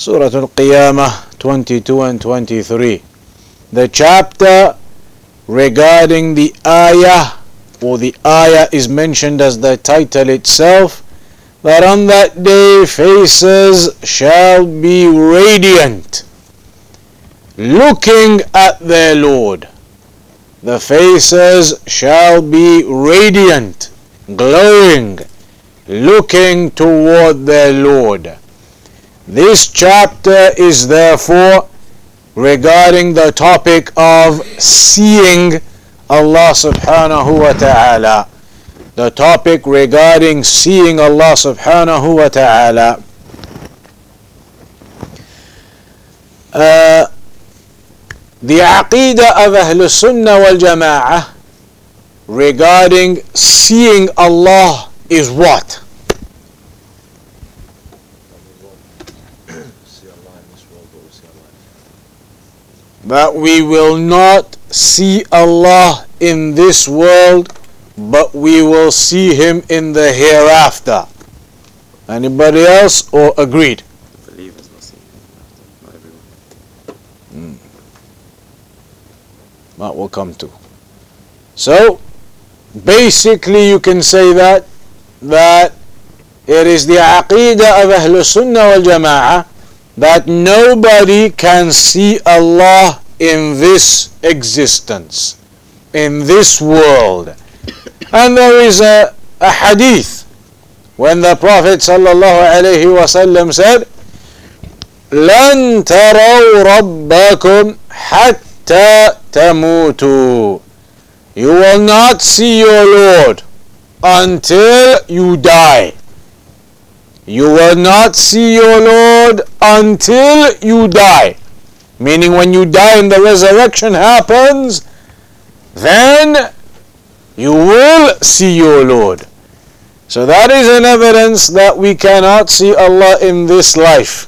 Surah Al-Qiyamah 22 and 23. The chapter regarding the ayah or the ayah is mentioned as the title itself that on that day faces shall be radiant looking at their Lord. The faces shall be radiant, glowing, looking toward their Lord. This chapter is therefore regarding the topic of seeing Allah subhanahu wa ta'ala. The topic regarding seeing Allah subhanahu wa ta'ala. Uh, the aqidah of Ahl Sunnah wal Jama'ah regarding seeing Allah is what? That we will not see Allah in this world, but we will see Him in the hereafter. Anybody else or agreed? Believers must see. Not everyone. Hmm. That will come to. So, basically, you can say that that it is the aqidah of Ahl Sunnah wal Jama'ah that nobody can see Allah in this existence, in this world. And there is a, a hadith when the Prophet sallallahu alaihi wasallam said, لن تروا ربكم حتى تموتوا. You will not see your Lord until you die. You will not see your Lord until you die. Meaning, when you die and the resurrection happens, then you will see your Lord. So, that is an evidence that we cannot see Allah in this life.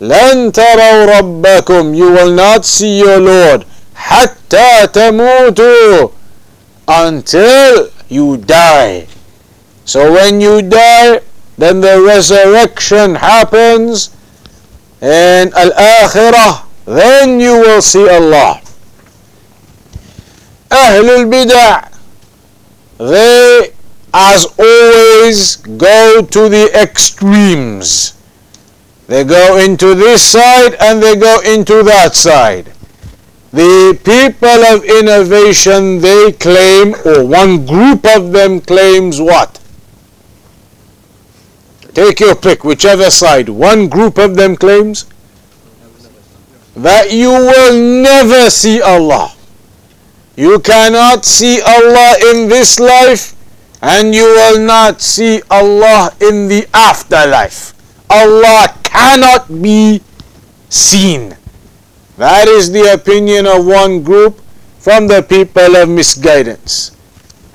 لن تروا ربكم You will not see your Lord حتى تموتوا until you die. So when you die, then the resurrection happens and al-akhirah, then you will see Allah. Ahlul Bid'ah, they as always go to the extremes. They go into this side and they go into that side. The people of innovation, they claim, or one group of them claims what? Take your pick, whichever side. One group of them claims that you will never see Allah. You cannot see Allah in this life and you will not see Allah in the afterlife. Allah cannot be seen. That is the opinion of one group from the people of misguidance.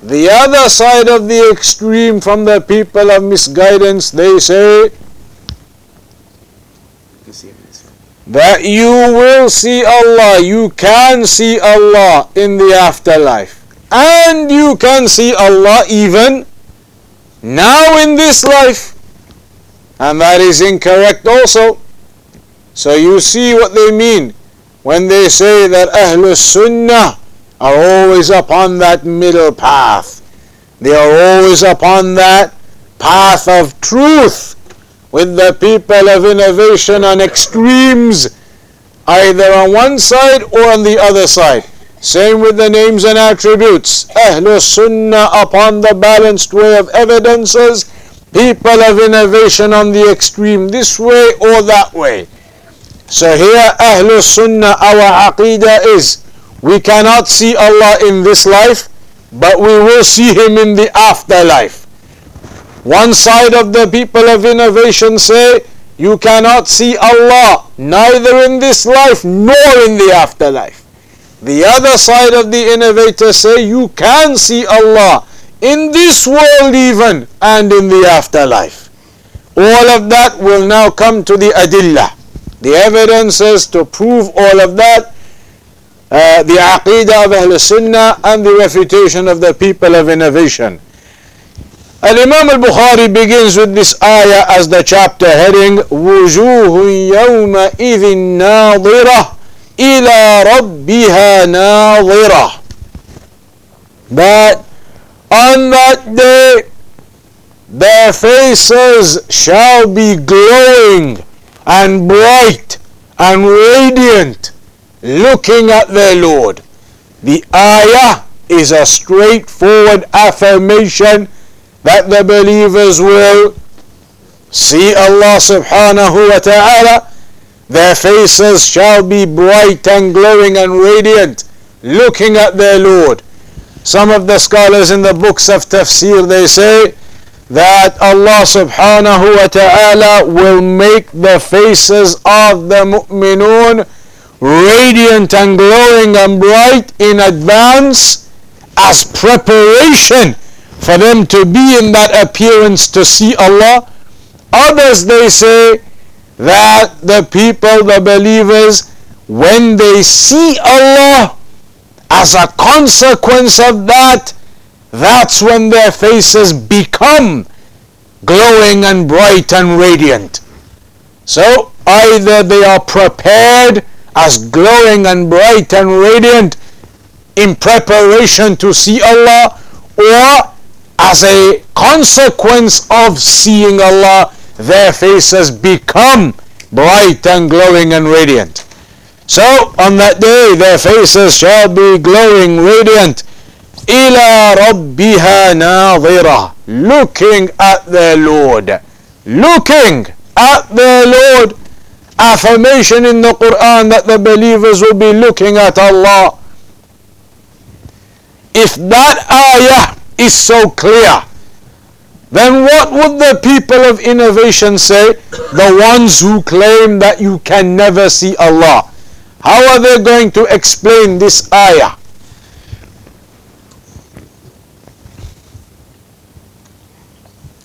The other side of the extreme from the people of misguidance, they say that you will see Allah, you can see Allah in the afterlife. And you can see Allah even now in this life. And that is incorrect also. So you see what they mean when they say that Ahlul Sunnah are always upon that middle path. They are always upon that path of truth with the people of innovation on extremes, either on one side or on the other side. Same with the names and attributes. Ahlul Sunnah upon the balanced way of evidences, people of innovation on the extreme, this way or that way. So here, Ahlul Sunnah, our aqidah is we cannot see Allah in this life, but we will see Him in the afterlife. One side of the people of innovation say, you cannot see Allah neither in this life nor in the afterlife. The other side of the innovators say, you can see Allah in this world even and in the afterlife. All of that will now come to the adillah. The evidences to prove all of that uh, the aqidah of Ahl Sunnah and the refutation of the people of innovation. Al-Imam al-Bukhari begins with this ayah as the chapter heading وُجُوهٌ يَوْمَئِذٍ نَاظِرَةٌ إِلَى رَبِّهَا نَاظِرَةٌ That on that day their faces shall be glowing and bright and radiant looking at their Lord. The ayah is a straightforward affirmation that the believers will see Allah subhanahu wa ta'ala. Their faces shall be bright and glowing and radiant looking at their Lord. Some of the scholars in the books of tafsir they say that Allah subhanahu wa ta'ala will make the faces of the mu'minun radiant and glowing and bright in advance as preparation for them to be in that appearance to see Allah. Others they say that the people, the believers, when they see Allah, as a consequence of that, that's when their faces become glowing and bright and radiant. So either they are prepared as glowing and bright and radiant in preparation to see Allah or as a consequence of seeing Allah their faces become bright and glowing and radiant. So on that day their faces shall be glowing radiant إلى ربها ناظرة looking at their Lord looking at their Lord affirmation in the Quran that the believers will be looking at Allah. If that ayah is so clear, then what would the people of innovation say? The ones who claim that you can never see Allah. How are they going to explain this ayah?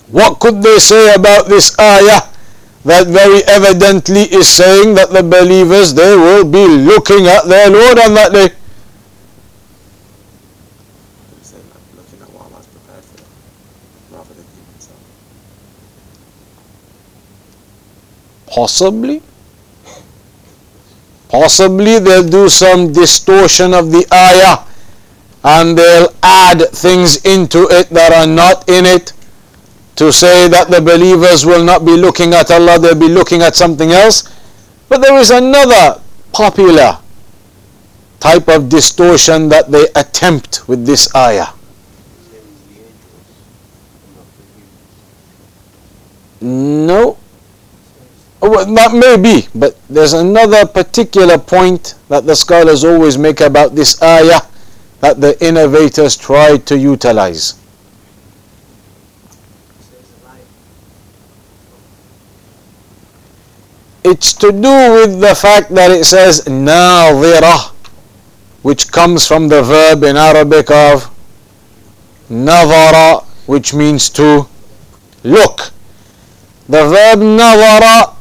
What could they say about this ayah that very evidently is saying that the believers they will be looking at their Lord on that day. Possibly. Possibly they'll do some distortion of the ayah and they'll add things into it that are not in it to say that the believers will not be looking at Allah, they'll be looking at something else. But there is another popular type of distortion that they attempt with this ayah. No. Well, that may be, but there's another particular point that the scholars always make about this ayah that the innovators try to utilize. it's to do with the fact that it says ناظرة which comes from the verb in Arabic of نظر which means to look the verb نظر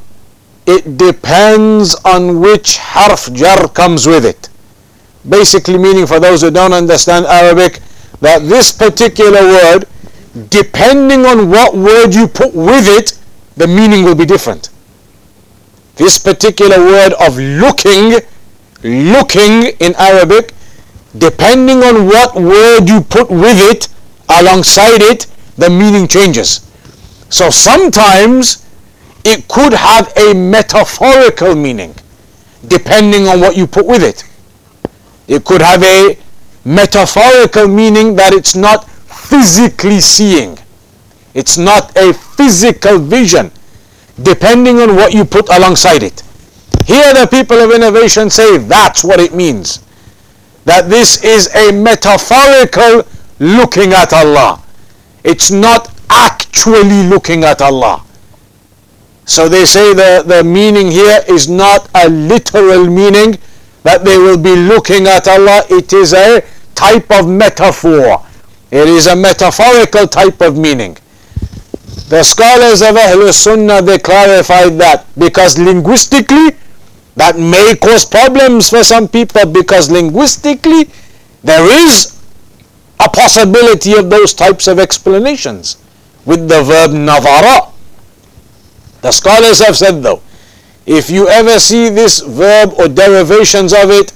it depends on which harf jar comes with it basically meaning for those who don't understand Arabic that this particular word depending on what word you put with it the meaning will be different this particular word of looking, looking in Arabic, depending on what word you put with it, alongside it, the meaning changes. So sometimes it could have a metaphorical meaning, depending on what you put with it. It could have a metaphorical meaning that it's not physically seeing. It's not a physical vision depending on what you put alongside it. Here the people of innovation say that's what it means. That this is a metaphorical looking at Allah. It's not actually looking at Allah. So they say the, the meaning here is not a literal meaning that they will be looking at Allah. It is a type of metaphor. It is a metaphorical type of meaning. The scholars of Ahlul Sunnah, they clarified that because linguistically, that may cause problems for some people because linguistically, there is a possibility of those types of explanations. with the verb nazara. The scholars have said though, if you ever see this verb or derivations of it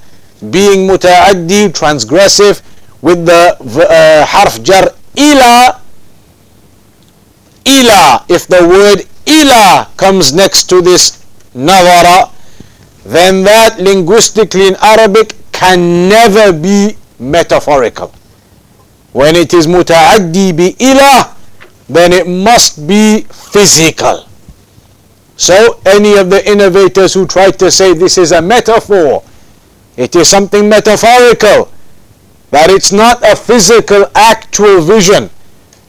being muta'addi, transgressive, with the uh, harf jar ila, ila, if the word ila comes next to this nazara, then that linguistically in Arabic can never be metaphorical. When it is muta'addi bi ila, then it must be physical. So any of the innovators who tried to say this is a metaphor, it is something metaphorical, that it's not a physical actual vision,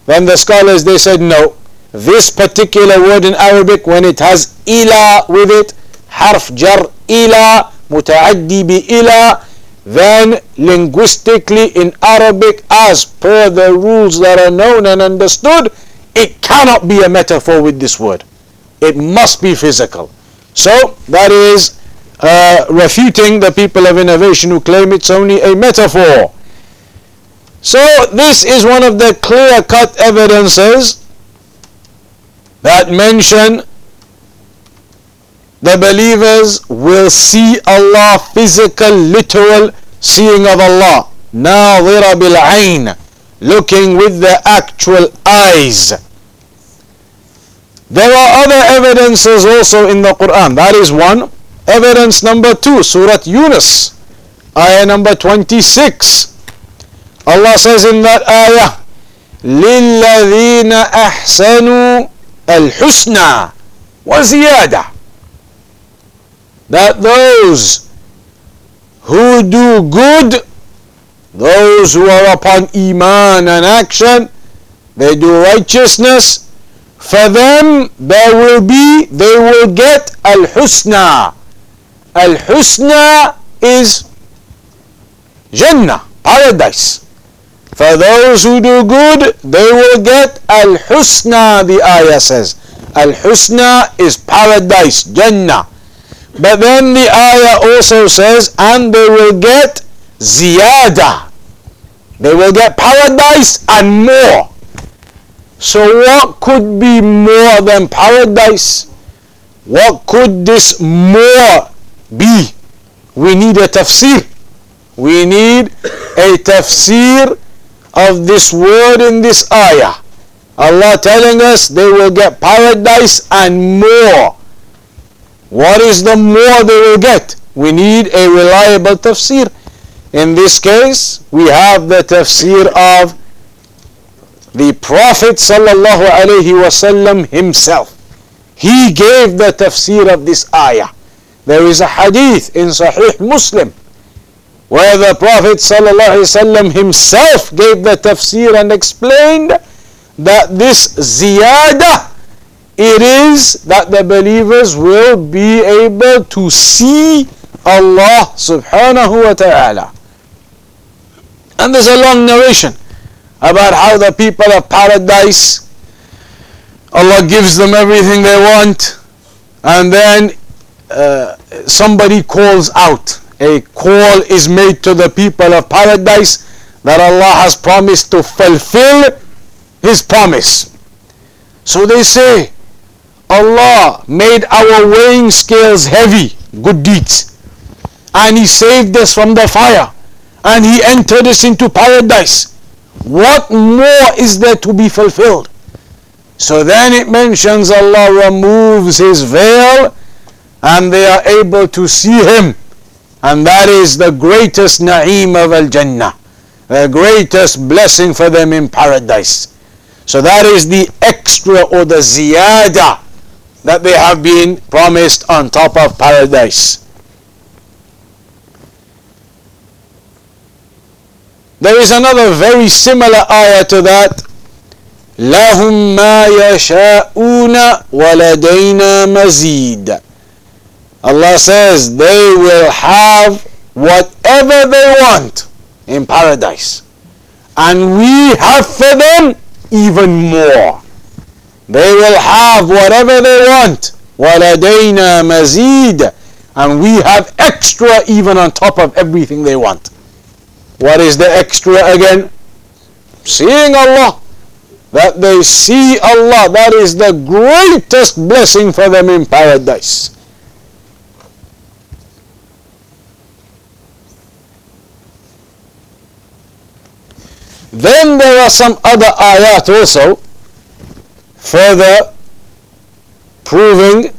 then the scholars they said no. This particular word in Arabic when it has ila with it, harf jar ila, mutaaddi bi ila, then linguistically in Arabic as per the rules that are known and understood, it cannot be a metaphor with this word. It must be physical. So that is uh, refuting the people of innovation who claim it's only a metaphor. So this is one of the clear-cut evidences that mention the believers will see Allah physical, literal seeing of Allah. ناظر بالعين looking with the actual eyes. There are other evidences also in the Quran. That is one. Evidence number two, Surah Yunus, ayah number 26. Allah says in that ayah, لِلَّذِينَ أَحْسَنُوا al-husna That those who do good, those who are upon iman and action, they do righteousness, for them there will be, they will get al-husna. Al-husna is Jannah, paradise. For those who do good, they will get Al-Husna, the ayah says. Al-Husna is paradise, Jannah. But then the ayah also says, and they will get Ziyada. They will get paradise and more. So what could be more than paradise? What could this more be? We need a tafsir. We need a tafsir of this word in this ayah. Allah telling us they will get paradise and more. What is the more they will get? We need a reliable tafsir. In this case, we have the tafsir of the Prophet himself. He gave the tafsir of this ayah. There is a hadith in Sahih Muslim where the Prophet ﷺ himself gave the tafsir and explained that this ziyada it is that the believers will be able to see Allah subhanahu wa ta'ala. And there's a long narration about how the people of paradise Allah gives them everything they want and then uh, somebody calls out a call is made to the people of paradise that Allah has promised to fulfill His promise. So they say, Allah made our weighing scales heavy, good deeds, and He saved us from the fire, and He entered us into paradise. What more is there to be fulfilled? So then it mentions Allah removes His veil and they are able to see Him and that is the greatest na'im of al-Jannah. The greatest blessing for them in paradise. So that is the extra or the ziyada that they have been promised on top of paradise. There is another very similar ayah to that. لهم ما يشاءون ولدينا مزيد Allah says they will have whatever they want in paradise. And we have for them even more. They will have whatever they want. وَلَدَيْنَا مَزِيدٌ And we have extra even on top of everything they want. What is the extra again? Seeing Allah. that they see Allah. That is the greatest blessing for them in paradise. Then there are some other ayat also, further proving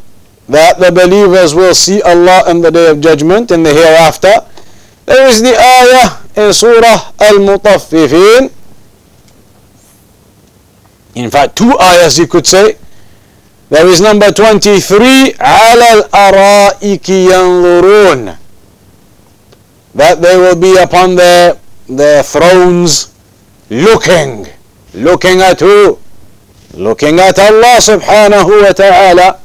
that the believers will see Allah on the day of judgment in the hereafter. There is the ayah in Surah Al-Mutaffifin. In fact, two ayahs you could say. There is number 23, على الأرائك ينظرون. That they will be upon their, their thrones looking. Looking at who? Looking at Allah subhanahu wa ta'ala.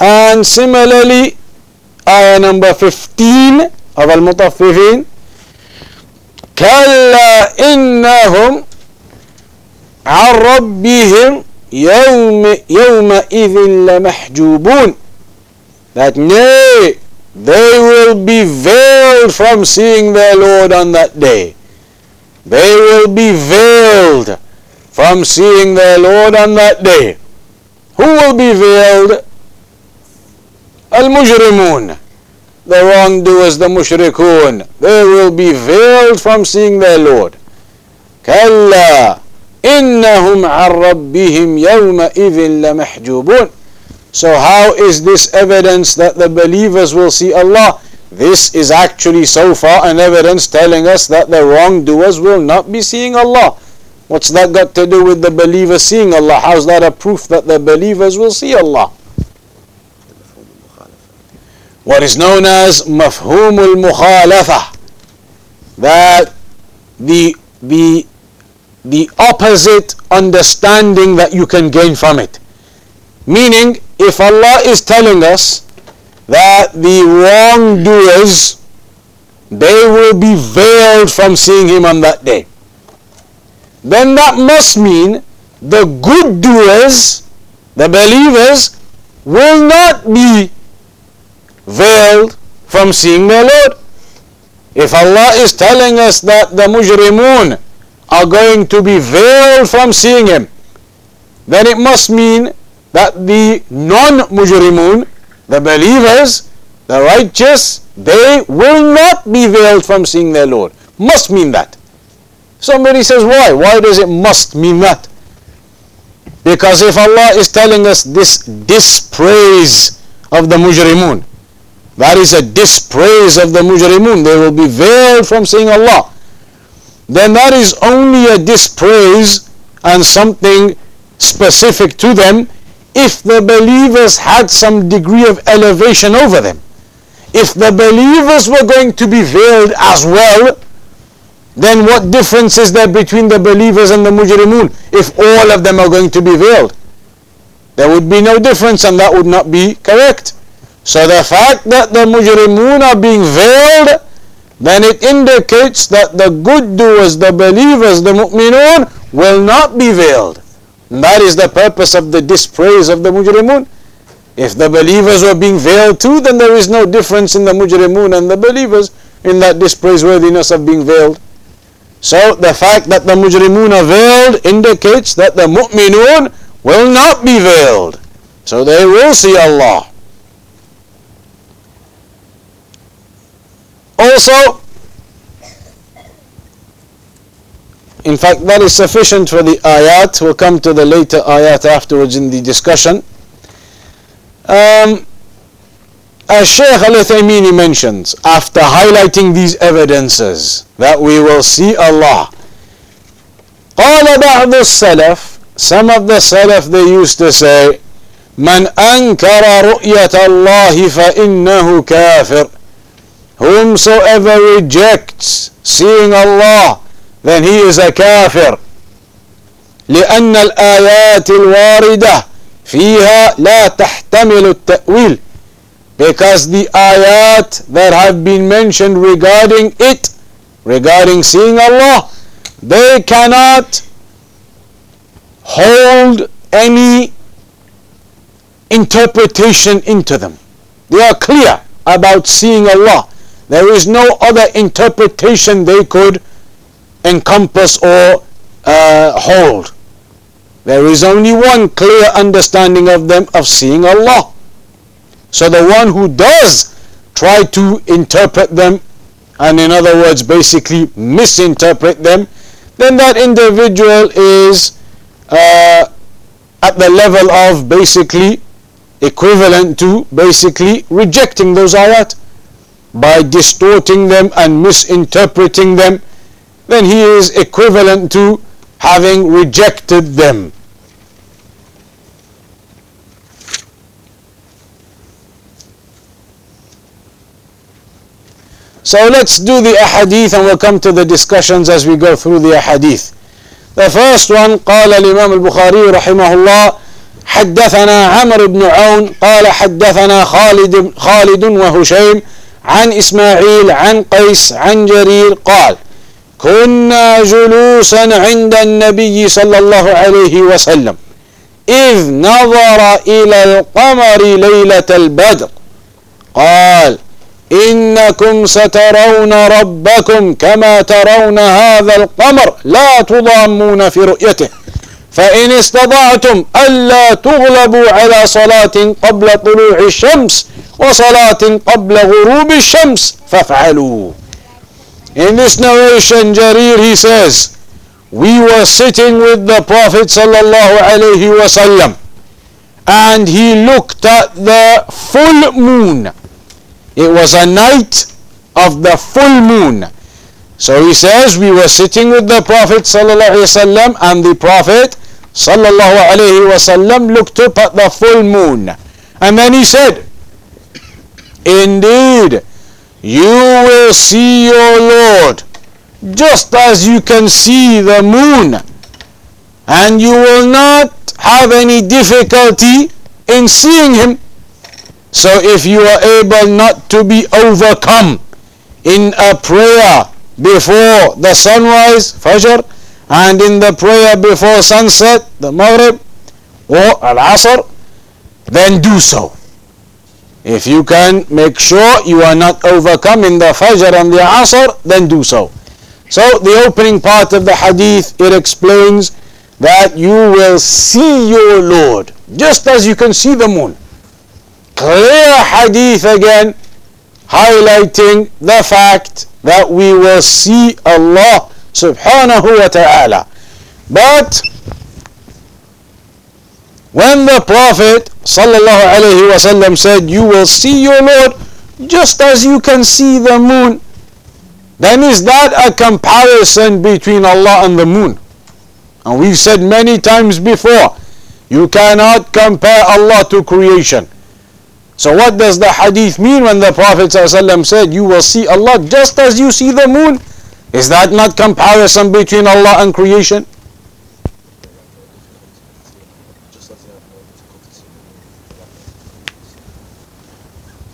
And similarly, ayah number 15 of Al-Mutaffifin, كلا إنهم عن ربهم يوم يومئذ لمحجوبون that nay they will be veiled from seeing their Lord on that day they will be veiled from seeing their Lord on that day who will be veiled Al-Mujrimun, the wrongdoers, the mushrikun, they will be veiled from seeing their Lord. كلا إنهم عن ربهم يومئذ لمحجوبون So how is this evidence that the believers will see Allah? This is actually so far an evidence telling us that the wrongdoers will not be seeing Allah. What's that got to do with the believer seeing Allah? How's that a proof that the believers will see Allah? What is known as mafhumul mukhalafa, that the the the opposite understanding that you can gain from it. Meaning, if Allah is telling us that the wrongdoers they will be veiled from seeing him on that day then that must mean the good doers the believers will not be veiled from seeing their Lord. If Allah is telling us that the mujrimun are going to be veiled from seeing Him, then it must mean that the non-mujrimun, the believers, the righteous, they will not be veiled from seeing their Lord. Must mean that. Somebody says, why? Why does it must mean that? Because if Allah is telling us this dispraise of the mujrimun, that is a dispraise of the mujrimun. They will be veiled from seeing Allah. Then that is only a dispraise and something specific to them if the believers had some degree of elevation over them. If the believers were going to be veiled as well, then what difference is there between the believers and the mujrimun if all of them are going to be veiled? There would be no difference and that would not be correct. So the fact that the mujrimun are being veiled, then it indicates that the good doers, the believers, the mu'minun will not be veiled. And that is the purpose of the dispraise of the mujrimun. If the believers were being veiled too, then there is no difference in the mujrimun and the believers in that dispraiseworthiness of being veiled. So the fact that the mujrimun are veiled indicates that the mu'minun will not be veiled. So they will see Allah. Also, in fact, that is sufficient for the ayat. We'll come to the later ayat afterwards in the discussion. Um, as Shaykh al mentions, after highlighting these evidences that we will see Allah, قال بعض السلف some of the Salaf they used to say من أنكر رؤية الله فإنه كافر Whomsoever rejects seeing Allah, then he is a kafir. لأن الآيات الواردة فيها لا تحتمل التأويل because the ayat that have been mentioned regarding it, regarding seeing Allah, they cannot hold any interpretation into them. They are clear about seeing Allah. There is no other interpretation they could encompass or uh, hold. There is only one clear understanding of them of seeing Allah. So the one who does try to interpret them, and in other words, basically misinterpret them, then that individual is uh, at the level of basically equivalent to basically rejecting those ayat by distorting them and misinterpreting them, then he is equivalent to having rejected them. So let's do the ahadith and we'll come to the discussions as we go through the ahadith. The first one قال الإمام البخاري رحمه الله حدثنا عمرو بن عون قال حدثنا خالد خالد وهشيم عن إسماعيل عن قيس عن جرير قال كنا جلوسا عند النبي صلى الله عليه وسلم. إذ نظر إلى القمر ليلة البدر. قال إنكم سترون ربكم كما ترون هذا القمر لا تضامون في رؤيته. فإن استطعتم ألا تغلبوا على صلاة قبل طلوع الشمس وصلاة قبل غروب الشمس فافعلوا. In this narration, Jarir, he says, we were sitting with the Prophet sallallahu alaihi wasallam and he looked at the full moon It was a night of the full moon. So he says, we were sitting with the Prophet ﷺ and the Prophet ﷺ looked up at the full moon. And then he said, Indeed, you will see your Lord just as you can see the moon. And you will not have any difficulty in seeing him. So if you are able not to be overcome in a prayer before the sunrise, Fajr, and in the prayer before sunset, the Maghrib, or Al-Asr, then do so. If you can make sure you are not overcome in the Fajr and the Asr, then do so. So the opening part of the hadith, it explains that you will see your Lord, just as you can see the moon clear hadith again highlighting the fact that we will see Allah subhanahu wa ta'ala. But when the Prophet wasallam said, You will see your Lord just as you can see the moon, then is that a comparison between Allah and the moon? And we've said many times before, you cannot compare Allah to creation. So what does the hadith mean when the Prophet ﷺ said, you will see Allah just as you see the moon? Is that not comparison between Allah and creation?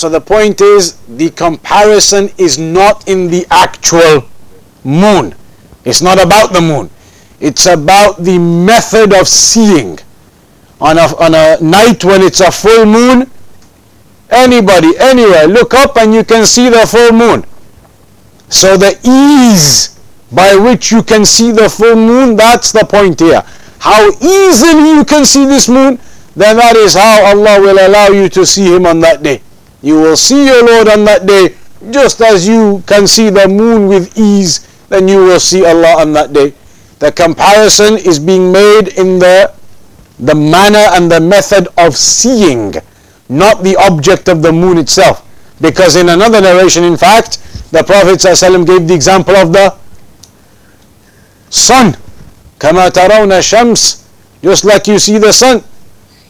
So the point is, the comparison is not in the actual moon. It's not about the moon. It's about the method of seeing. On a, on a night when it's a full moon, Anybody, anywhere, look up and you can see the full moon. So the ease by which you can see the full moon, that's the point here. How easily you can see this moon, then that is how Allah will allow you to see Him on that day. You will see your Lord on that day, just as you can see the moon with ease, then you will see Allah on that day. The comparison is being made in the, the manner and the method of seeing not the object of the moon itself. Because in another narration, in fact, the Prophet ﷺ gave the example of the sun. كما ترون الشمس just like you see the sun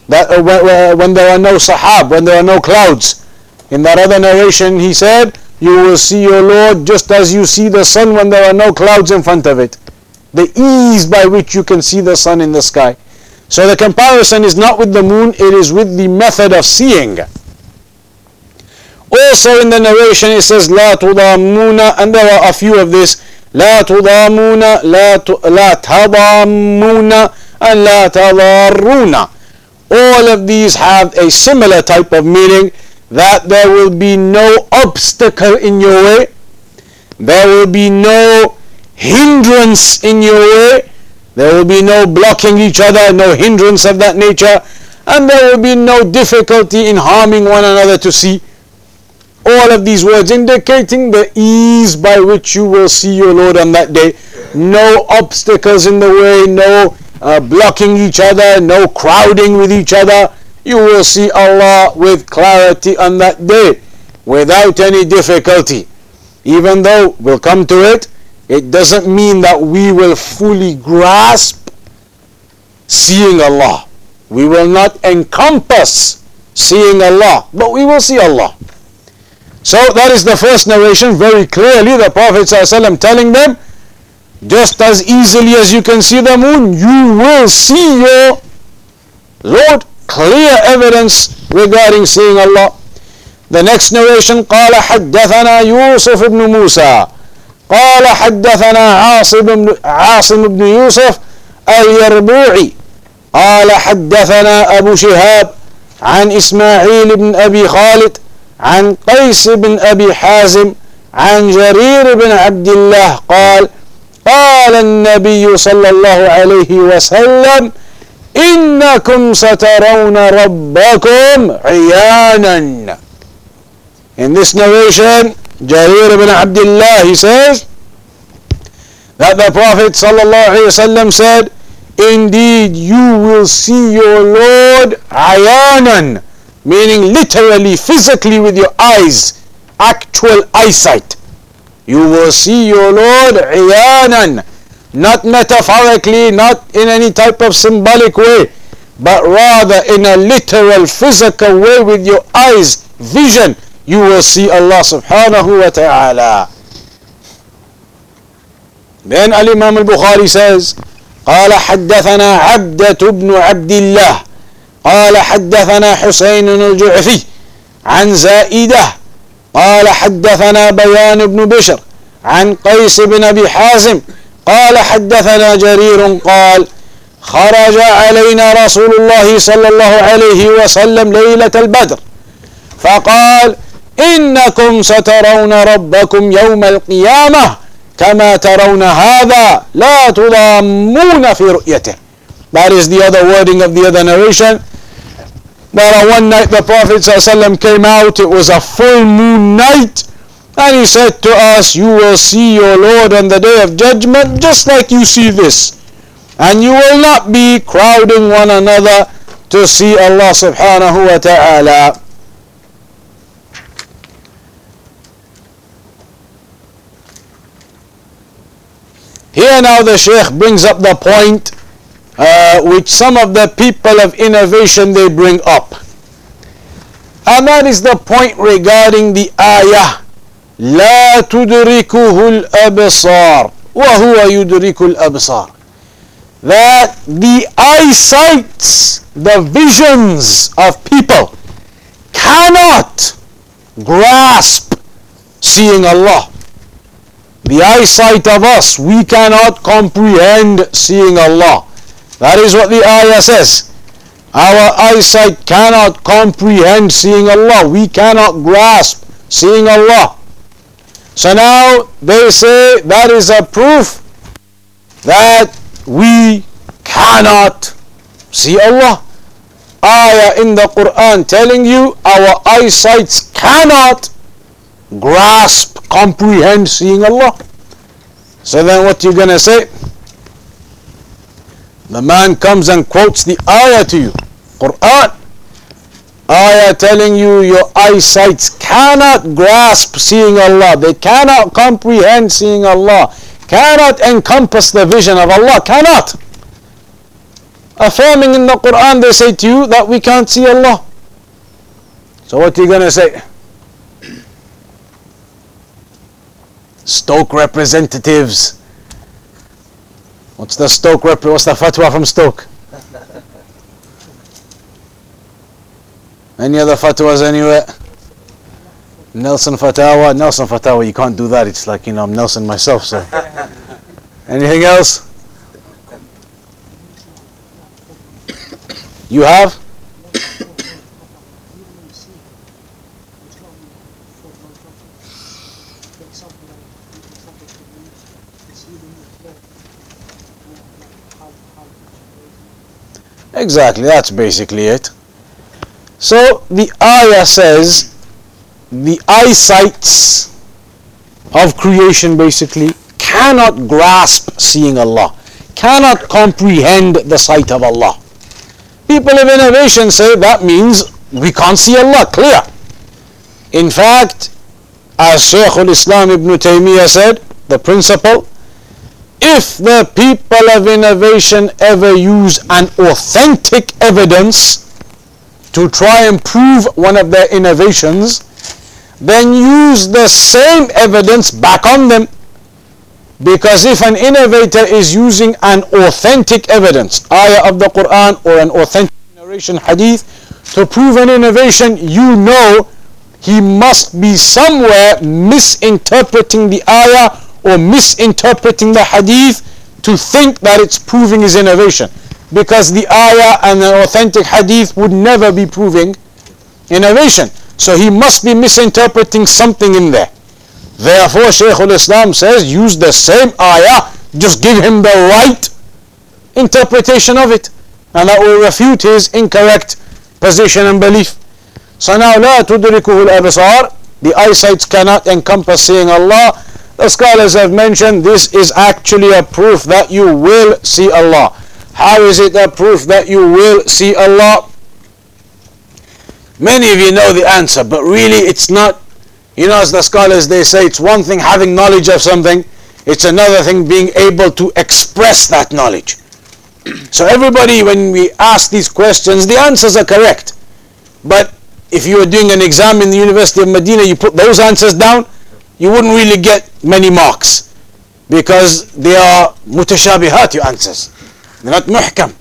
that uh, when there are no sahab when there are no clouds in that other narration he said you will see your lord just as you see the sun when there are no clouds in front of it the ease by which you can see the sun in the sky. So the comparison is not with the moon, it is with the method of seeing. Also in the narration it says لا تضامون and there are a few of this لا تضامون لا لا تضامون and لا تضارون all of these have a similar type of meaning that there will be no obstacle in your way there will be no hindrance in your way there will be no blocking each other no hindrance of that nature and there will be no difficulty in harming one another to see all of these words indicating the ease by which you will see your Lord on that day. No obstacles in the way, no uh, blocking each other, no crowding with each other. You will see Allah with clarity on that day without any difficulty. Even though we'll come to it, it doesn't mean that we will fully grasp seeing Allah. We will not encompass seeing Allah, but we will see Allah. So that is the first narration very clearly the Prophet ﷺ telling them just as easily as you can see the moon you will see your Lord clear evidence regarding seeing Allah. The next narration قال حدثنا يوسف بن موسى. قال حدثنا عاصم بن عاصم بن يوسف اليربوعي. قال حدثنا أبو شهاب عن إسماعيل بن أبي خالد عن قيس بن أبي حازم عن جرير بن عبد الله قال قال النبي صلى الله عليه وسلم إنكم سترون ربكم عيانا In this narration, Jarir ibn Abdullah, he says that the Prophet sallallahu alaihi wasallam said, Indeed, you will see your Lord ayanan, meaning literally, physically with your eyes, actual eyesight. You will see your Lord iyanan, not metaphorically, not in any type of symbolic way, But rather in a literal, physical way with your eyes, vision, you will see Allah subhanahu wa ta'ala. Then Al-Imam al-Bukhari says, قال حدثنا عبدة بن عبد الله قال حدثنا حسين الجعفي عن زائدة قال حدثنا بيان بن بشر عن قيس بن أبي حازم قال حدثنا جرير قال خرج علينا رسول الله صلى الله عليه وسلم ليلة البدر فقال إنكم سترون ربكم يوم القيامة كما ترون هذا لا تضامون في رؤيته That is the other wording of the other narration that one night the Prophet ﷺ came out, it was a full moon night, and he said to us, You will see your Lord on the day of judgment just like you see this. And you will not be crowding one another to see Allah subhanahu wa ta'ala. Here now the Shaykh brings up the point uh, which some of the people of innovation they bring up. And that is the point regarding the ayah. لا تدركه الأبصار وهو يدرك الأبصار that the eyesights, the visions of people cannot grasp seeing Allah. The eyesight of us, we cannot comprehend seeing Allah. That is what the ayah says. Our eyesight cannot comprehend seeing Allah. We cannot grasp seeing Allah. So now they say that is a proof that we cannot see Allah. Ayah in the Quran telling you our eyesights cannot grasp, comprehend seeing Allah. So then what you gonna say? The man comes and quotes the ayah to you. Quran. Ayah telling you your eyesights cannot grasp seeing Allah. They cannot comprehend seeing Allah. Cannot encompass the vision of Allah. Cannot. Affirming in the Quran they say to you that we can't see Allah. So what are you going to say? Stoke representatives What's the Stoke rep? What's the fatwa from Stoke? Any other fatwas anywhere? Nelson Fatawa. Nelson Fatawa, you can't do that. It's like, you know, I'm Nelson myself, so. Anything else? You have? Exactly, that's basically it. So the ayah says the eyesights of creation basically cannot grasp seeing Allah, cannot comprehend the sight of Allah. People of innovation say that means we can't see Allah clear. In fact, as Shaykh al-Islam ibn Taymiyyah said, the principle, if the people of innovation ever use an authentic evidence to try and prove one of their innovations, then use the same evidence back on them. Because if an innovator is using an authentic evidence, ayah of the Quran or an authentic narration hadith, to prove an innovation, you know he must be somewhere misinterpreting the ayah or misinterpreting the hadith to think that it's proving his innovation. Because the ayah and the authentic hadith would never be proving innovation. So he must be misinterpreting something in there. Therefore, Shaykh al-Islam says, use the same ayah, just give him the right interpretation of it. And that will refute his incorrect position and belief. So now, لا تدركه الأبصار The eyesight cannot encompass seeing Allah. The scholars have mentioned this is actually a proof that you will see Allah. How is it a proof that you will see Allah? Many of you know the answer, but really it's not you know, as the scholars they say, it's one thing having knowledge of something, it's another thing being able to express that knowledge. so everybody, when we ask these questions, the answers are correct. But if you were doing an exam in the University of Medina, you put those answers down, you wouldn't really get many marks because they are mutashabihat, your answers. They're not muhkam.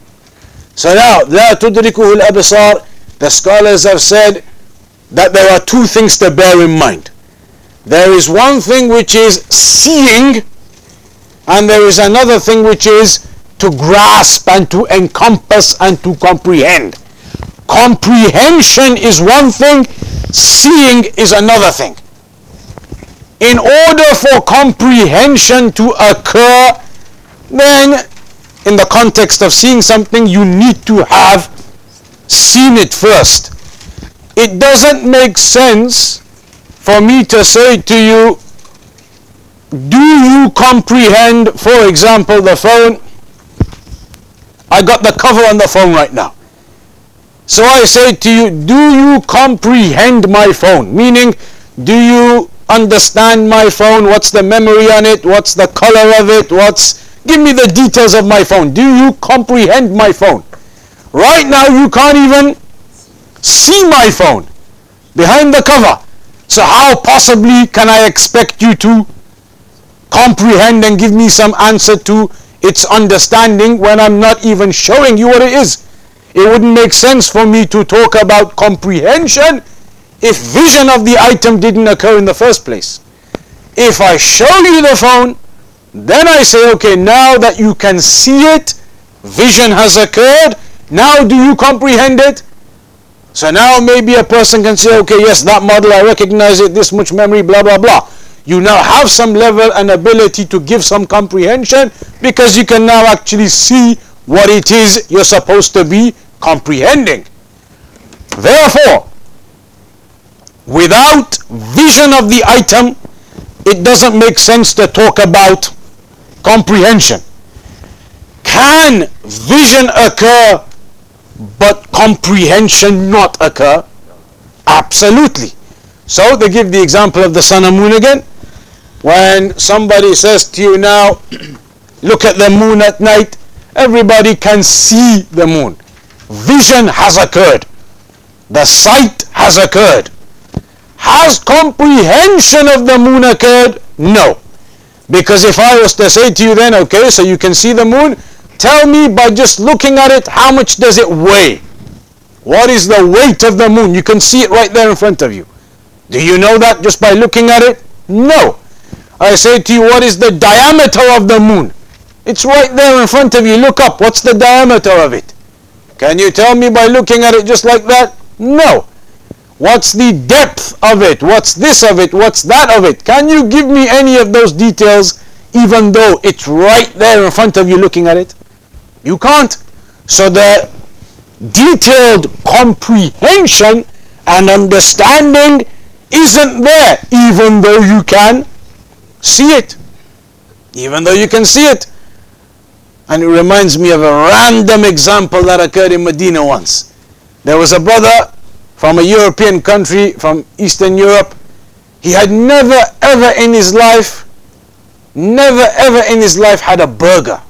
So now, لا تدركه الأبصار, the scholars have said that there are two things to bear in mind. There is one thing which is seeing, and there is another thing which is to grasp and to encompass and to comprehend. Comprehension is one thing, seeing is another thing. In order for comprehension to occur, then in the context of seeing something, you need to have seen it first it doesn't make sense for me to say to you, do you comprehend, for example, the phone? I got the cover on the phone right now. So I say to you, do you comprehend my phone? Meaning, do you understand my phone? What's the memory on it? What's the color of it? What's give me the details of my phone. Do you comprehend my phone? Right now you can't even see my phone behind the cover. So how possibly can I expect you to comprehend and give me some answer to its understanding when I'm not even showing you what it is? It wouldn't make sense for me to talk about comprehension if vision of the item didn't occur in the first place. If I show you the phone, then I say, okay, now that you can see it, vision has occurred, now do you comprehend it? So now maybe a person can say, okay, yes, that model, I recognize it, this much memory, blah, blah, blah. You now have some level and ability to give some comprehension because you can now actually see what it is you're supposed to be comprehending. Therefore, without vision of the item, it doesn't make sense to talk about comprehension. Can vision occur but comprehension not occur? Absolutely. So they give the example of the sun and moon again. When somebody says to you now, look at the moon at night, everybody can see the moon. Vision has occurred. The sight has occurred. Has comprehension of the moon occurred? No. Because if I was to say to you then, okay, so you can see the moon, tell me by just looking at it, how much does it weigh? What is the weight of the moon? You can see it right there in front of you. Do you know that just by looking at it? No. I say to you, what is the diameter of the moon? It's right there in front of you. Look up. What's the diameter of it? Can you tell me by looking at it just like that? No. What's the depth of it? What's this of it? What's that of it? Can you give me any of those details even though it's right there in front of you looking at it? You can't. So the detailed comprehension and understanding isn't there even though you can see it. Even though you can see it. And it reminds me of a random example that occurred in Medina once. There was a brother from a European country, from Eastern Europe. He had never ever in his life, never ever in his life had a burger.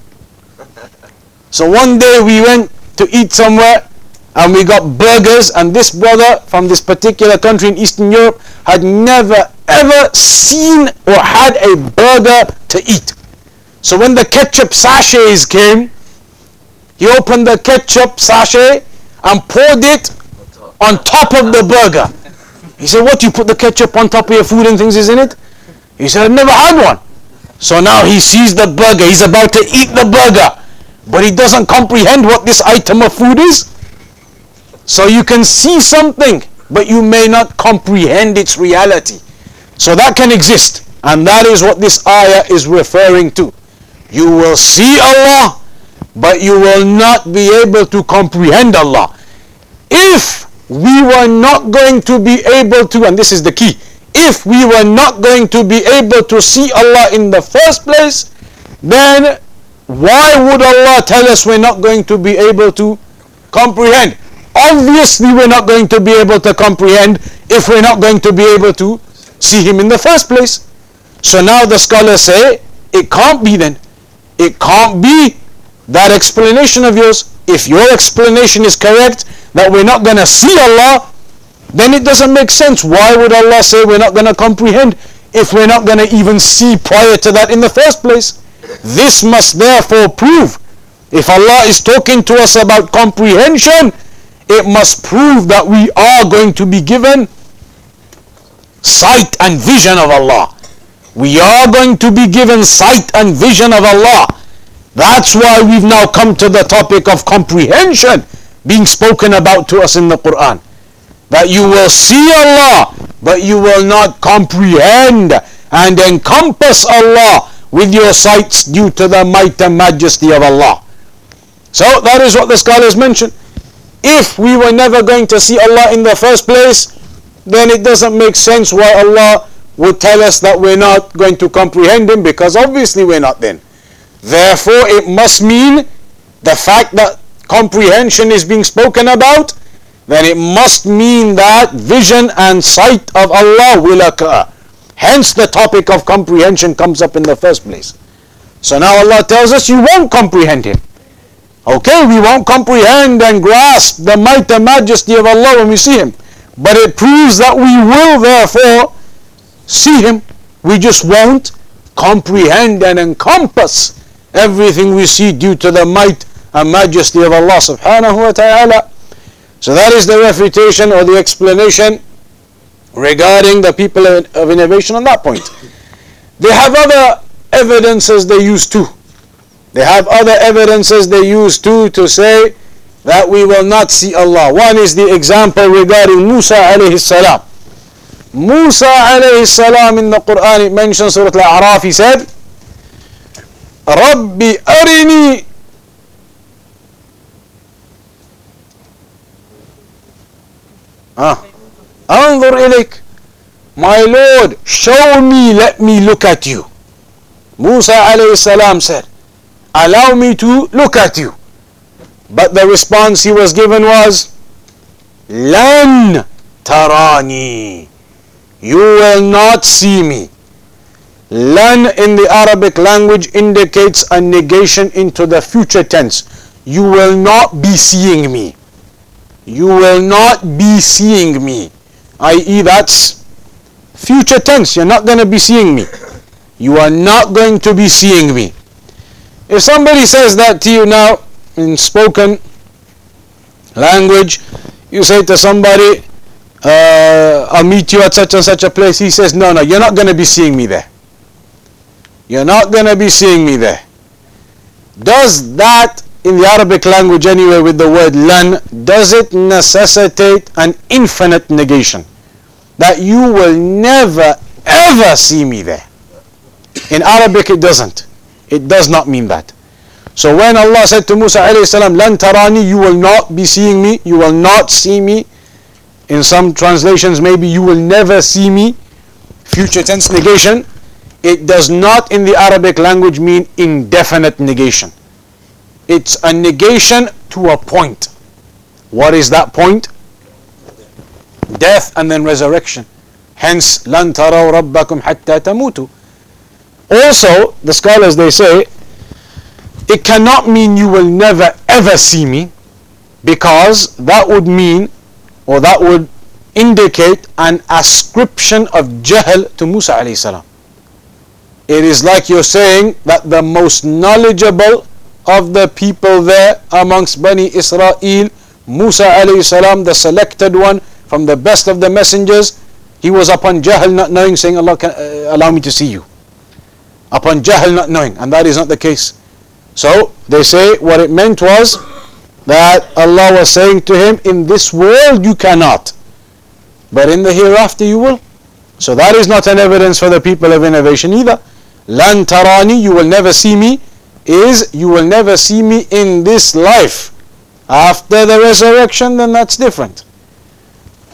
So one day we went to eat somewhere and we got burgers and this brother from this particular country in Eastern Europe had never ever seen or had a burger to eat. So when the ketchup sachets came, he opened the ketchup sachet and poured it on top of the burger. He said, what, you put the ketchup on top of your food and things is in it? He said, I've never had one. So now he sees the burger. He's about to eat the burger. But he doesn't comprehend what this item of food is. So you can see something, but you may not comprehend its reality. So that can exist. And that is what this ayah is referring to. You will see Allah, but you will not be able to comprehend Allah. If we were not going to be able to, and this is the key, if we were not going to be able to see Allah in the first place, then why would Allah tell us we're not going to be able to comprehend? Obviously, we're not going to be able to comprehend if we're not going to be able to see Him in the first place. So now the scholars say it can't be then. It can't be that explanation of yours. If your explanation is correct, that we're not going to see Allah, then it doesn't make sense. Why would Allah say we're not going to comprehend if we're not going to even see prior to that in the first place? This must therefore prove if Allah is talking to us about comprehension, it must prove that we are going to be given sight and vision of Allah we are going to be given sight and vision of Allah. That's why we've now come to the topic of comprehension being spoken about to us in the Quran. That you will see Allah, but you will not comprehend and encompass Allah with your sights due to the might and majesty of Allah. So that is what the scholars mention. If we were never going to see Allah in the first place, then it doesn't make sense why Allah would tell us that we're not going to comprehend him because obviously we're not then. Therefore, it must mean the fact that comprehension is being spoken about, then it must mean that vision and sight of Allah will occur. Hence, the topic of comprehension comes up in the first place. So now Allah tells us you won't comprehend Him. Okay, we won't comprehend and grasp the might and majesty of Allah when we see Him. But it proves that we will therefore see Him. We just won't comprehend and encompass everything we see due to the might and majesty of Allah subhanahu wa ta'ala. So that is the refutation or the explanation regarding the people of innovation on that point. They have other evidences they use too. They have other evidences they use too to say that we will not see Allah. One is the example regarding Musa alayhi salam. Musa alayhi salam in the Quran, it mentions Surah Al-A'raf, he said, Rabbi arini Ah. Anzur ilayk. My Lord, show me, let me look at you. Musa alayhi salam said, allow me to look at you. But the response he was given was, Lan tarani. You will not see me. Lan in the Arabic language indicates a negation into the future tense. You will not be seeing me. You will not be seeing me. I.e. that's future tense. You're not going to be seeing me. You are not going to be seeing me. If somebody says that to you now in spoken language, you say to somebody, uh, I'll meet you at such and such a place. He says, No, no, you're not going to be seeing me there. You're not going to be seeing me there. Does that, in the Arabic language anyway, with the word lan, does it necessitate an infinite negation? That you will never, ever see me there. In Arabic, it doesn't. It does not mean that. So when Allah said to Musa alayhi salam, Lan tarani, you will not be seeing me, you will not see me. In some translations, maybe you will never see me. Future tense negation. It does not in the Arabic language mean indefinite negation. It's a negation to a point. What is that point? Death and then resurrection. Hence, lan taraw rabbakum hatta tamutu. Also, the scholars they say, it cannot mean you will never ever see me because that would mean or that would indicate an ascription of jahl to Musa alayhi salam. It is like you're saying that the most knowledgeable of the people there amongst Bani Israel, Musa alayhi salam, the selected one from the best of the messengers, he was upon jahl not knowing, saying, Allah can, uh, allow me to see you. Upon jahl not knowing and that is not the case. So they say what it meant was that Allah was saying to him in this world you cannot but in the hereafter you will. So that is not an evidence for the people of innovation either. Lan tarani you will never see me is you will never see me in this life after the resurrection then that's different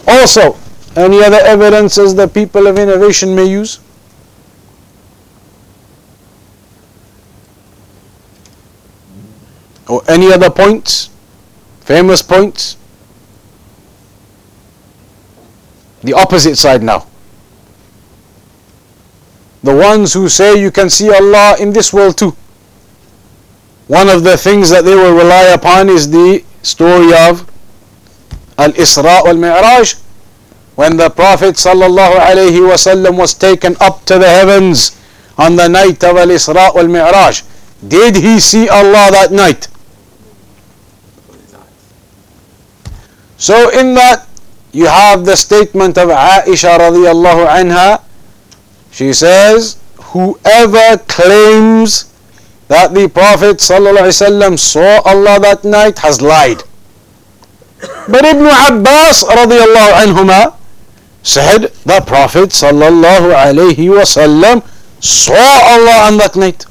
also any other evidences the people of innovation may use Or any other points? Famous points? The opposite side now. The ones who say you can see Allah in this world too. One of the things that they will rely upon is the story of Al-Isra wal-Mi'raj when the Prophet wasallam was taken up to the heavens on the night of Al-Isra wal-Mi'raj. Did he see Allah that night? So in that you have the statement of Aisha radiallahu anha. She says, whoever claims that the Prophet saw Allah that night has lied. But Ibn Abbas radiallahu said the Prophet saw Allah on that night.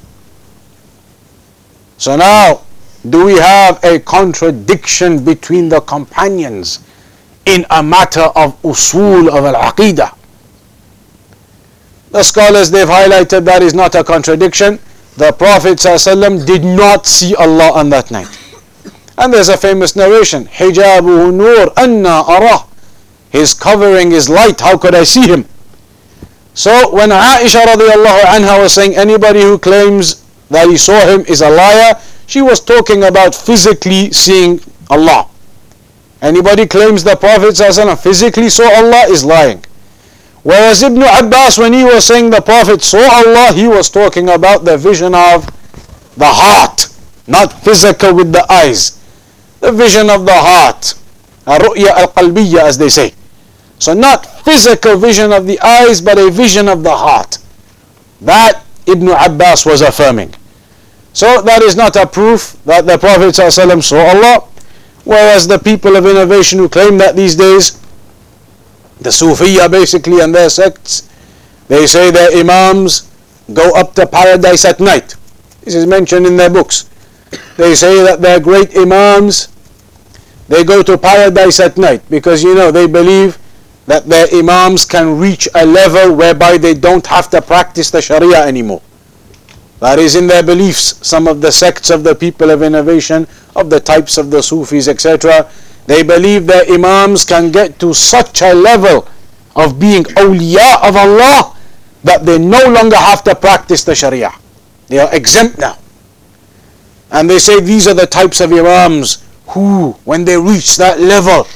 So now do we have a contradiction between the companions in a matter of usul of al-aqidah? The scholars they've highlighted that is not a contradiction. The Prophet ﷺ did not see Allah on that night. And there's a famous narration, Hijabuhu nur anna arah. His covering is light, how could I see him? So when Aisha radiallahu anha was saying anybody who claims that he saw him is a liar, she was talking about physically seeing Allah. Anybody claims the Prophet physically saw Allah is lying. Whereas Ibn Abbas, when he was saying the Prophet saw Allah, he was talking about the vision of the heart, not physical with the eyes. The vision of the heart. Ar-ru'ya al-qalbiyya as they say. So not physical vision of the eyes, but a vision of the heart. That Ibn Abbas was affirming. So that is not a proof that the Prophet saw Allah. Whereas the people of innovation who claim that these days, the Sufiya basically and their sects, they say their Imams go up to paradise at night. This is mentioned in their books. They say that their great Imams, they go to paradise at night because you know they believe that their Imams can reach a level whereby they don't have to practice the Sharia anymore. That is in their beliefs. Some of the sects of the people of innovation, of the types of the Sufis, etc., they believe their Imams can get to such a level of being awliya of Allah that they no longer have to practice the Sharia. They are exempt now. And they say these are the types of Imams who, when they reach that level,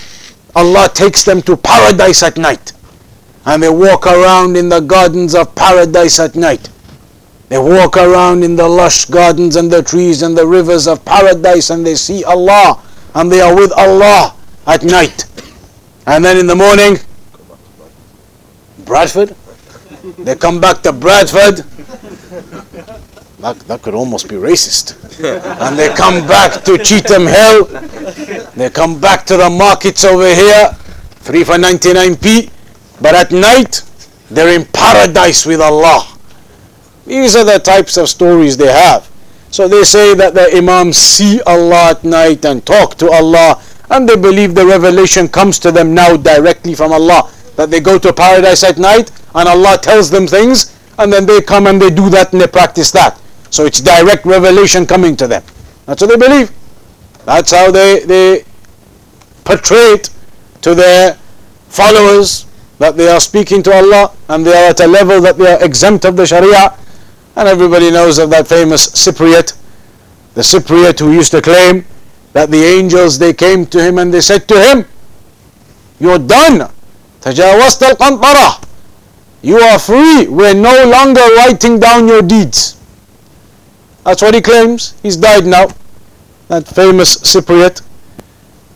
Allah takes them to paradise at night. And they walk around in the gardens of paradise at night. They walk around in the lush gardens and the trees and the rivers of paradise and they see Allah and they are with Allah at night. And then in the morning, Bradford. They come back to Bradford. That, that could almost be racist. And they come back to Cheetham Hill. They come back to the markets over here, 3 for 99p. But at night, they're in paradise with Allah. These are the types of stories they have. So they say that the Imams see Allah at night and talk to Allah, and they believe the revelation comes to them now directly from Allah. That they go to paradise at night and Allah tells them things, and then they come and they do that and they practice that. So it's direct revelation coming to them. That's what they believe. That's how they, they portray it to their followers that they are speaking to Allah and they are at a level that they are exempt of the Sharia. And everybody knows of that famous Cypriot, the Cypriot who used to claim that the angels they came to him and they said to him, You're done. تجاوزت القنطرة. You are free. We're no longer writing down your deeds. That's what he claims. He's died now. That famous Cypriot.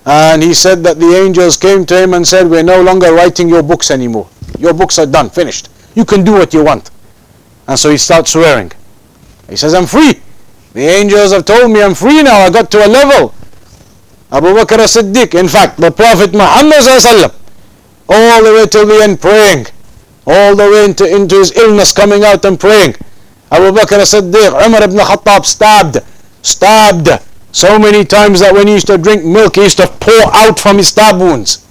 And he said that the angels came to him and said, We're no longer writing your books anymore. Your books are done, finished. You can do what you want. And so he starts swearing. He says, I'm free. The angels have told me I'm free now. I got to a level. Abu Bakr as-Siddiq, in fact, the Prophet Muhammad all the way till the end praying. All the way into, into his illness coming out and praying. Abu Bakr as-Siddiq, Umar ibn Khattab stabbed, stabbed so many times that when he used to drink milk, he used to pour out from his stab wounds.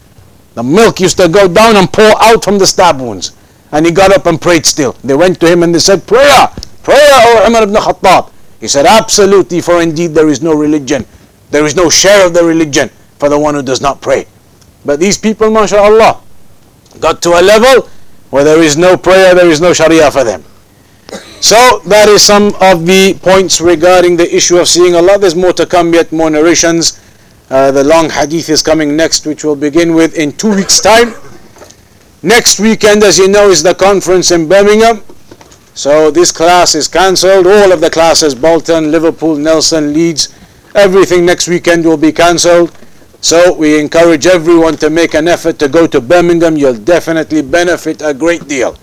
The milk used to go down and pour out from the stab wounds. And he got up and prayed still. They went to him and they said, Prayer, prayer, O Umar ibn Khattab. He said, Absolutely, for indeed there is no religion. There is no share of the religion for the one who does not pray. But these people, mashallah, got to a level where there is no prayer, there is no sharia for them. So that is some of the points regarding the issue of seeing Allah. There's more to come yet, more narrations. Uh, the long hadith is coming next, which we'll begin with in two weeks' time. Next weekend, as you know, is the conference in Birmingham. So this class is cancelled. All of the classes, Bolton, Liverpool, Nelson, Leeds, everything next weekend will be cancelled. So we encourage everyone to make an effort to go to Birmingham. You'll definitely benefit a great deal.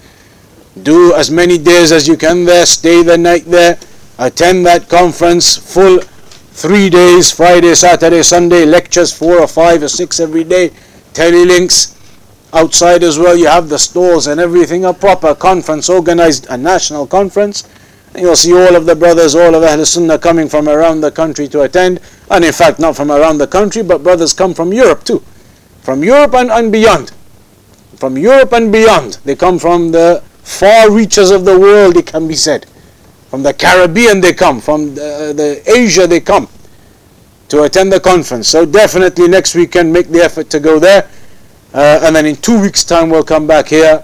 Do as many days as you can there, stay the night there, attend that conference full three days, Friday, Saturday, Sunday, lectures four or five or six every day, telelinks. Outside as well, you have the stalls and everything, a proper conference, organized, a national conference. And you'll see all of the brothers, all of Ahl Sunnah coming from around the country to attend. And in fact, not from around the country, but brothers come from Europe too. From Europe and, and beyond. From Europe and beyond. They come from the far reaches of the world, it can be said. From the Caribbean they come, from the, uh, the Asia they come to attend the conference. So definitely next weekend make the effort to go there. Uh, and then in two weeks' time we'll come back here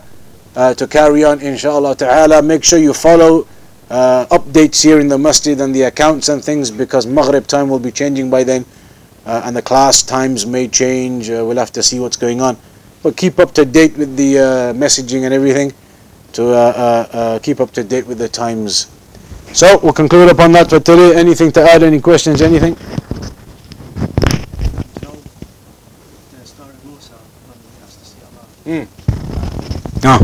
uh, to carry on inshallah ta'ala. Make sure you follow uh, updates here in the masjid and the accounts and things because Maghrib time will be changing by then. Uh, and the class times may change. Uh, we'll have to see what's going on. But keep up to date with the uh, messaging and everything to keep up to date with the times. So we'll conclude upon that for today. Anything to add? Any questions? Anything? No.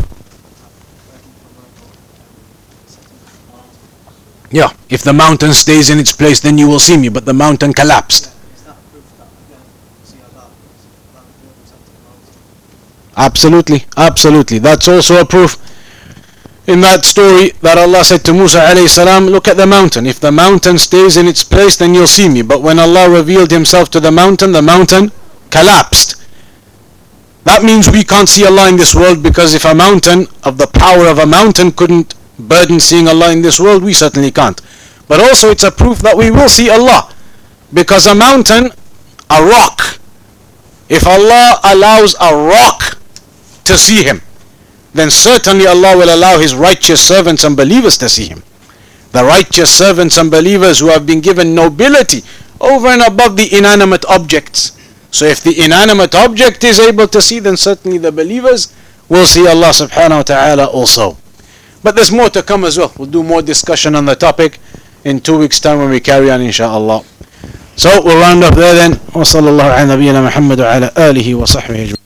Yeah, if the mountain stays in its place, then you will see me, but the mountain collapsed. Absolutely, absolutely. That's also a proof in that story that Allah said to Musa alayhi salam, look at the mountain. If the mountain stays in its place, then you'll see me. But when Allah revealed himself to the mountain, the mountain collapsed. That means we can't see Allah in this world because if a mountain, of the power of a mountain, couldn't burden seeing Allah in this world, we certainly can't. But also it's a proof that we will see Allah. Because a mountain, a rock, if Allah allows a rock to see Him, then certainly Allah will allow His righteous servants and believers to see Him. The righteous servants and believers who have been given nobility over and above the inanimate objects. So if the inanimate object is able to see, then certainly the believers will see Allah subhanahu wa ta'ala also. But there's more to come as well. We'll do more discussion on the topic in two weeks' time when we carry on, inshallah. So we'll round up there then. وصلى الله على نبينا محمد وعلى آله وصحبه أجمعين.